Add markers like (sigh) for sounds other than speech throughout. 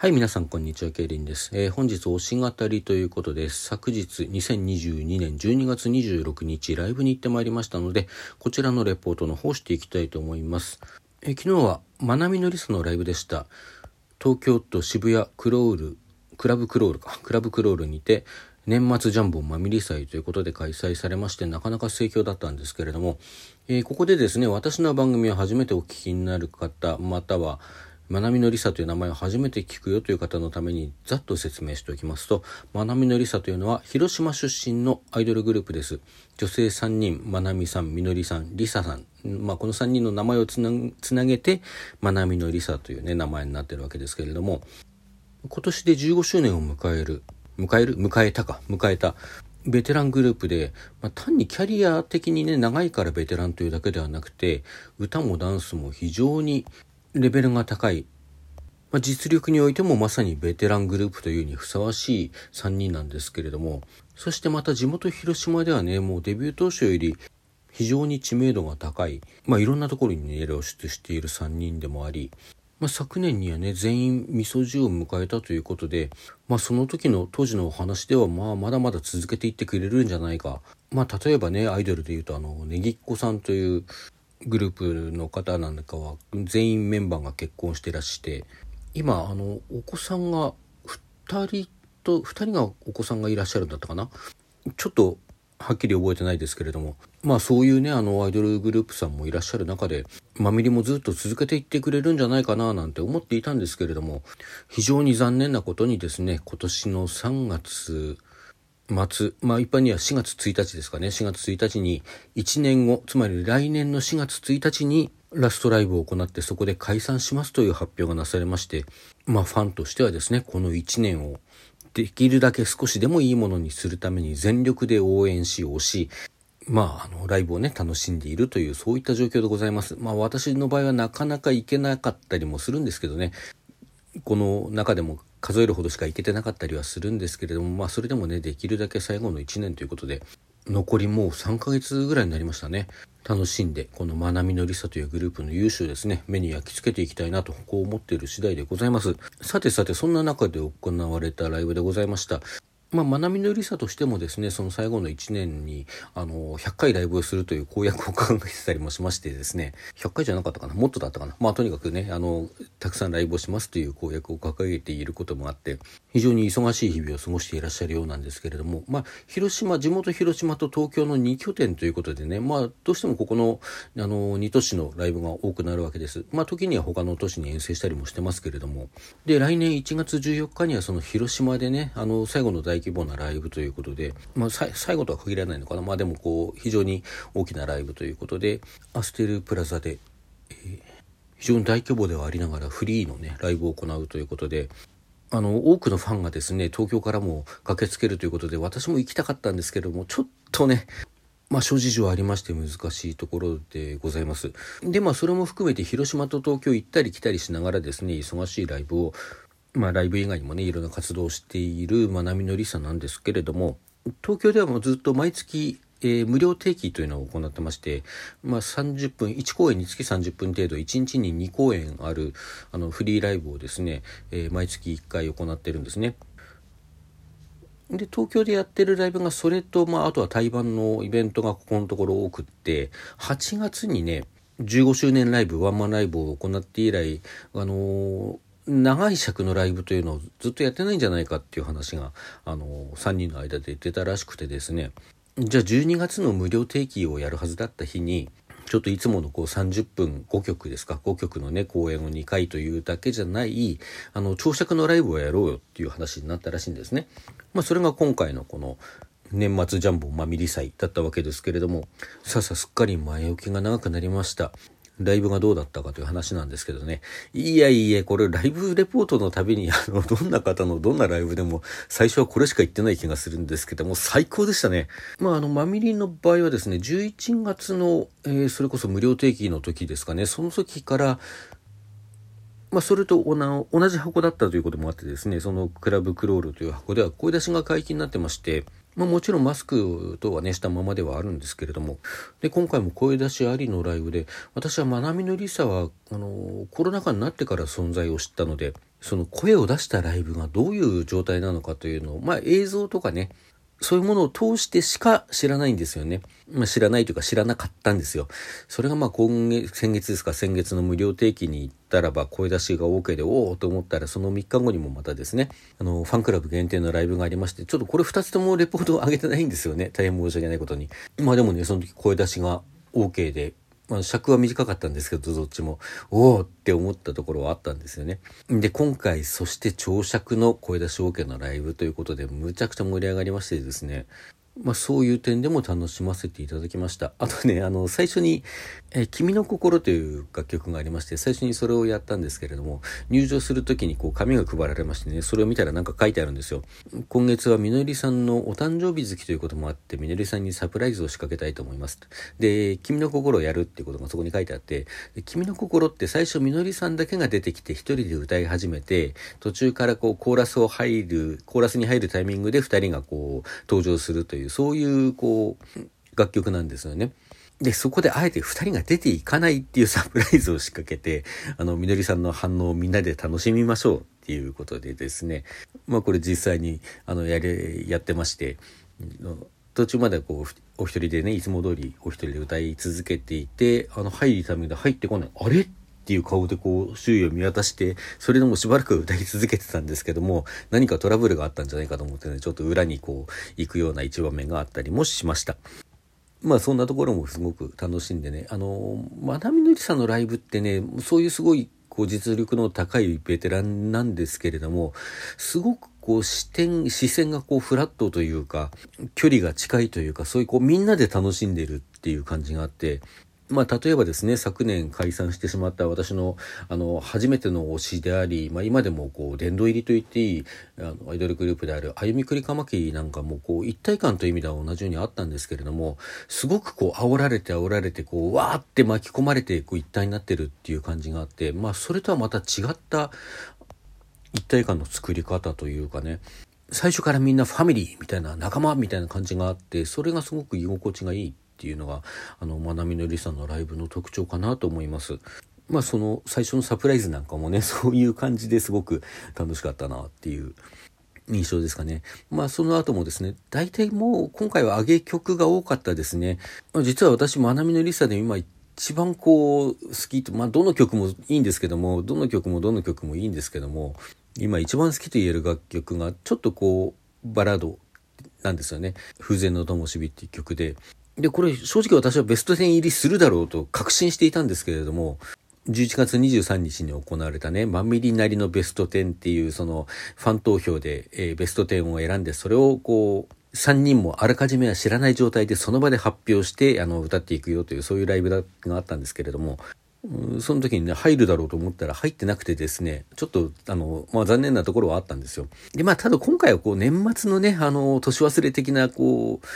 はい、皆さん、こんにちは、ケイリンです。えー、本日、推し語りということで、昨日、2022年12月26日、ライブに行ってまいりましたので、こちらのレポートの方していきたいと思います。えー、昨日は、まなみのりさのライブでした。東京都渋谷クロール、クラブクロールか、(laughs) クラブクロールにて、年末ジャンボマミリ祭ということで開催されまして、なかなか盛況だったんですけれども、えー、ここでですね、私の番組を初めてお聞きになる方、または、まなみのりさという名前を初めて聞くよという方のためにざっと説明しておきますと、まなみのりさというのは広島出身のアイドルグループです。女性3人、まなみさん、みのりさん、りささん。まあ、この3人の名前をつなつなげて、まなみのりさというね、名前になってるわけですけれども、今年で15周年を迎える、迎える迎えたか、迎えたベテラングループで、まあ、単にキャリア的にね、長いからベテランというだけではなくて、歌もダンスも非常にレベルが高い、まあ、実力においてもまさにベテラングループというにふさわしい3人なんですけれども、そしてまた地元広島ではね、もうデビュー当初より非常に知名度が高い、まあ、いろんなところにね、露出している3人でもあり、まあ、昨年にはね、全員味噌汁を迎えたということで、まあ、その時の当時のお話では、まあ、まだまだ続けていってくれるんじゃないか。まあ、例えばね、アイドルで言うと、あの、ねぎっこさんという、グループの方なんかは全員メンバーが結婚してらして今あのお子さんが2人と2人がお子さんがいらっしゃるんだったかな？ちょっとはっきり覚えてないですけれども。まあそういうねあのアイドルグループさんもいらっしゃる中でマミリもずっと続けていってくれるんじゃないかななんて思っていたんですけれども非常に残念なことにですね今年の3月末、まあ一般には4月1日ですかね、4月1日に1年後、つまり来年の4月1日にラストライブを行ってそこで解散しますという発表がなされまして、まあファンとしてはですね、この1年をできるだけ少しでもいいものにするために全力で応援し、推し、まあ、あの、ライブをね、楽しんでいるという、そういった状況でございます。まあ、私の場合はなかなか行けなかったりもするんですけどね、この中でも数えるほどしか行けてなかったりはするんですけれども、まあそれでもね、できるだけ最後の1年ということで、残りもう3ヶ月ぐらいになりましたね。楽しんで、このまなみのりさというグループの優秀ですね、目に焼き付けていきたいなと、こう思っている次第でございます。さてさて、そんな中で行われたライブでございました。まあ、学びのりさとしてもですね、その最後の1年に、あの、100回ライブをするという公約を考えてたりもしましてですね、100回じゃなかったかな？もっとだったかな？まあ、とにかくね、あの、たくさんライブをしますという公約を掲げていることもあって、非常に忙しい日々を過ごしていらっしゃるようなんですけれども、まあ、広島、地元広島と東京の2拠点ということでね、まあ、どうしてもここの、あの、2都市のライブが多くなるわけです。まあ、時には他の都市に遠征したりもしてますけれども、で、来年1月14日にはその広島でね、あの、最後の大規模なライブということで、まあ、最後とは限らないのかな。まあ、でもこう、非常に大きなライブということで、アステルプラザで、えー、非常に大規模ではありながらフリーのね、ライブを行うということで、あの、多くのファンがですね、東京からも駆けつけるということで、私も行きたかったんですけれども、ちょっとね、まあ、諸事情ありまして難しいところでございます。で、まあ、それも含めて広島と東京行ったり来たりしながらですね、忙しいライブをまあ、ライブ以外にもねいろんな活動をしているまなみのりさなんですけれども東京ではもうずっと毎月えー、無料定期というのを行ってまして、まあ、30分、1公演につき30分程度、1日に2公演あるあのフリーライブをですね、えー、毎月1回行ってるんですね。で、東京でやってるライブがそれと、まあ、あとは対バンのイベントがここのところ多くって、8月にね、15周年ライブ、ワンマンライブを行って以来、あのー長い尺のライブというのをずっとやってないんじゃないかっていう話が、あの、3人の間で言ってたらしくてですね、じゃあ12月の無料定期をやるはずだった日に、ちょっといつものこう30分5曲ですか、5曲のね、公演を2回というだけじゃない、あの、長尺のライブをやろうよっていう話になったらしいんですね。まあ、それが今回のこの、年末ジャンボマミリ祭だったわけですけれども、さあさあすっかり前置きが長くなりました。ライブがどうだったかという話なんですけどね。いやいや、これライブレポートのたびに、あの、どんな方のどんなライブでも、最初はこれしか言ってない気がするんですけども、最高でしたね。まあ、あの、マミリンの場合はですね、11月の、えー、それこそ無料定期の時ですかね、その時から、まあ、それと同じ箱だったということもあってですねそのクラブクロールという箱では声出しが解禁になってましてまあ、もちろんマスクとはねしたままではあるんですけれども。で今回も声出しありのライブで私はまなみのりさはあのコロナ禍になってから存在を知ったのでその声を出したライブがどういう状態なのかというのをまあ映像とかねそういうものを通してしか知らないんですよね。まあ、知らないというか知らなかったんですよ。それがまあ今月、先月ですか、先月の無料定期に行ったらば声出しが OK で、おおと思ったらその3日後にもまたですね、あの、ファンクラブ限定のライブがありまして、ちょっとこれ2つともレポートを上げてないんですよね。大変申し訳ないことに。まあでもね、その時声出しが OK で、まあ、尺は短かったんですけど、どっちも、おおって思ったところはあったんですよね。で、今回、そして長尺の声出し OK のライブということで、むちゃくちゃ盛り上がりましてですね、まあ、そういう点でも楽しませていただきました。あとね、あの、最初に、え君の心という楽曲がありまして、最初にそれをやったんですけれども、入場する時にこう紙が配られましてね、それを見たらなんか書いてあるんですよ。今月はみのりさんのお誕生日月ということもあって、みのりさんにサプライズを仕掛けたいと思います。で、君の心をやるっていうことがそこに書いてあって、君の心って最初みのりさんだけが出てきて一人で歌い始めて、途中からこうコーラスを入る、コーラスに入るタイミングで二人がこう登場するという、そういうこう楽曲なんですよね。で、そこであえて二人が出ていかないっていうサプライズを仕掛けて、(laughs) あの、みのりさんの反応をみんなで楽しみましょうっていうことでですね、まあこれ実際に、あの、やれ、やってまして、途中までこう、お一人でね、いつも通りお一人で歌い続けていて、あの、入るためで入ってこない。あれ？っていう顔でこう周囲を見渡してそれでもしばらく歌い続けてたんですけども何かトラブルがあったんじゃないかと思ってねちょっと裏にこう行くような一場面があったりもしました。まあそんなところもすごく楽しんでね。あのまなみのりさんのライブってねそういうすごいこう実力の高いベテランなんですけれどもすごくこう視点視線がこうフラットというか距離が近いというかそういうこうみんなで楽しんでるっていう感じがあってまあ、例えばですね、昨年解散してしまった私の、あの、初めての推しであり、まあ、今でもこう、殿堂入りと言っていい、あの、アイドルグループである、あゆみくりかまきなんかも、こう、一体感という意味では同じようにあったんですけれども、すごくこう、煽られて煽られて、こう、わーって巻き込まれて、こう、一体になってるっていう感じがあって、まあ、それとはまた違った、一体感の作り方というかね、最初からみんなファミリーみたいな仲間みたいな感じがあってそれがすごく居心地がいい。っていうのがあのまなみのりさんのライブの特徴かなと思います。まあその最初のサプライズなんかもね (laughs) そういう感じですごく楽しかったなっていう印象ですかね。まあその後もですね、大体もう今回は上げ曲が多かったですね。実は私、まなみのりさで今一番こう好きと、まあどの曲もいいんですけども、どの曲もどの曲もいいんですけども、今一番好きと言える楽曲がちょっとこうバラードなんですよね。風前の灯火っていう曲で、で、これ正直私はベスト10入りするだろうと確信していたんですけれども、11月23日に行われたね、マンミリなりのベスト10っていうそのファン投票で、えー、ベスト10を選んで、それをこう、3人もあらかじめは知らない状態でその場で発表してあの歌っていくよというそういうライブがあったんですけれども、その時にね、入るだろうと思ったら入ってなくてですね、ちょっと、あの、まあ残念なところはあったんですよ。で、まあただ今回はこう年末のね、あの、年忘れ的なこう、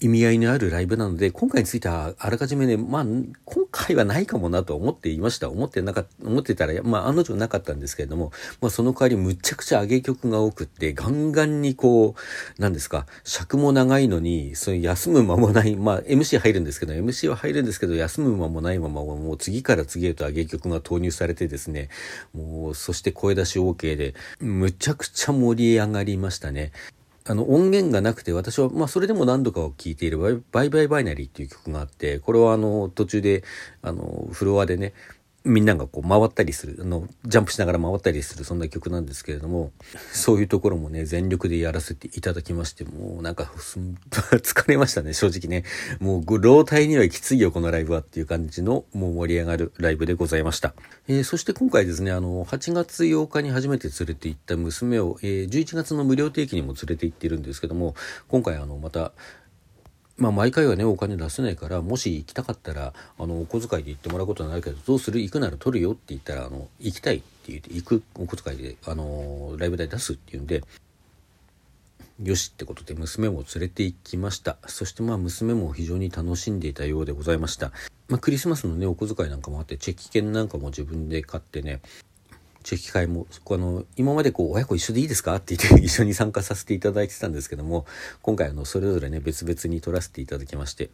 意味合いのあるライブなので、今回についてはあらかじめね、まあ、今回はないかもなと思っていました。思ってなかった、思ってたら、まあ、案の定なかったんですけれども、まあ、その代わりむちゃくちゃ上げ曲が多くって、ガンガンにこう、なんですか、尺も長いのに、その休む間もない、まあ、MC 入るんですけど、MC は入るんですけど、休む間もないまま、もう次から次へと上げ曲が投入されてですね、もう、そして声出し OK で、むちゃくちゃ盛り上がりましたね。あの音源がなくて私は、まあ、それでも何度かを聴いているバイバイバイナリーっていう曲があってこれはあの途中であのフロアでねみんながこう回ったりする、あの、ジャンプしながら回ったりする、そんな曲なんですけれども、(laughs) そういうところもね、全力でやらせていただきまして、もうなんか、疲れましたね、正直ね。もう、老体にはきついよ、このライブはっていう感じの、もう盛り上がるライブでございました。えー、そして今回ですね、あの、8月8日に初めて連れて行った娘を、えー、11月の無料定期にも連れて行ってるんですけども、今回あの、また、まあ、毎回はねお金出せないからもし行きたかったらあのお小遣いで行ってもらうことになるけどどうする？行くなら取るよって言ったらあの行きたいって言って行くお小遣いであのライブ代出すっていうんでよしってことで娘も連れて行きました。そしてまあ娘も非常に楽しんでいたようでございました、まあ、クリスマスのねお小遣いなんかもあってチェキ券なんかも自分で買ってねチェキ会もあの今までこう親子一緒でいいですか？って言って (laughs) 一緒に参加させていただいてたんですけども今回あのそれぞれね別々に撮らせていただきまして。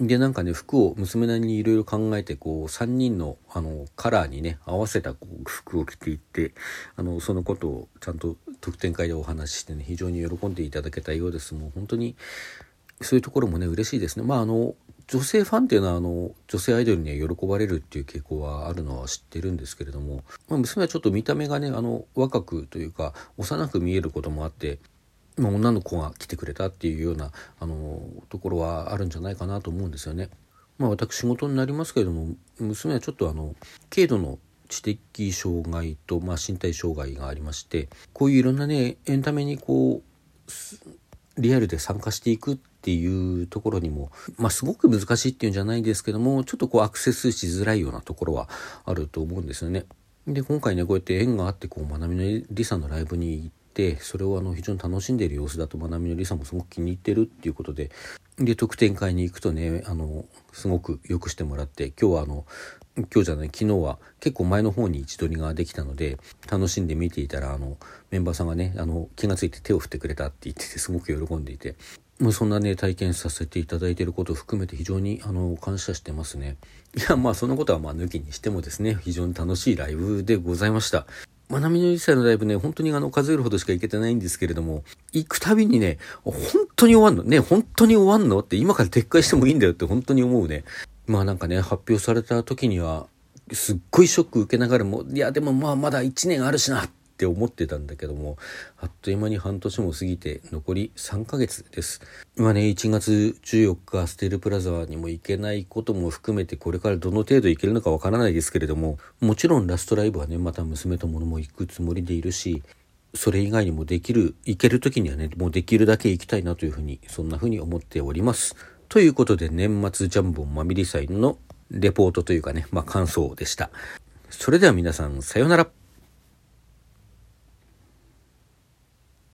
でなんかね服を娘なりにいろいろ考えてこう3人のあのカラーにね合わせたこう服を着ていってあのそのことをちゃんと特典会でお話ししてね非常に喜んでいただけたようです。もう本当にそういうところもね嬉しいですね。まああの女性ファンっていうのはあの女性アイドルには喜ばれるっていう傾向はあるのは知ってるんですけれども、まあ、娘はちょっと見た目がねあの若くというか幼く見えることもあってまあ、女の子が来てくれたっていうようなあのところはあるんじゃないかなと思うんですよね。まあ、私仕事になりますけれども娘はちょっとあの軽度の知的障害と、まあ、身体障害がありましてこういういろんなねエンタメにこうリアルで参加していくっていうところにも、まあ、すごく難しいっていうんじゃないですけどもちょっとこうアクセスしづらいようなところはあると思うんですよね。で今回ねこうやって縁があってこうまなみのりさんのライブに行ってそれをあの非常に楽しんでいる様子だとまなみのりさんもすごく気に入ってるっていうことでで特典会に行くとねあのすごく良くしてもらって今日はあの今日じゃない昨日は結構前の方に位置取りができたので楽しんで見ていたらあのメンバーさんがねあの気が付いて手を振ってくれたって言っててすごく喜んでいてそんなね体験させていただいていることを含めて非常にあの感謝してますね。いやまあそのことはまあ抜きにしてもですね非常に楽しいライブでございました。まなみのりさのライブね、本当にあの、数えるほどしか行けてないんですけれども、行くたびにね、本当に終わんの。ね、本当に終わんのって今から撤回してもいいんだよって本当に思うね。まあなんかね、発表された時には、すっごいショック受けながらも、いやでもまあまだ1年あるしなっって思ってたんだけども、あっという間に半年も過ぎて残り3ヶ月です。今ね、1月14日ステルプラザにも行けないことも含めてこれからどの程度行けるのかわからないですけれども、もちろんラストライブはね、また娘とものも行くつもりでいるし、それ以外にもできる、行ける時にはね、もうできるだけ行きたいなというふうに、そんなふうに思っております。ということで、年末ジャンボンマミリ祭のレポートというかね、まあ感想でした。それでは皆さん、さようなら。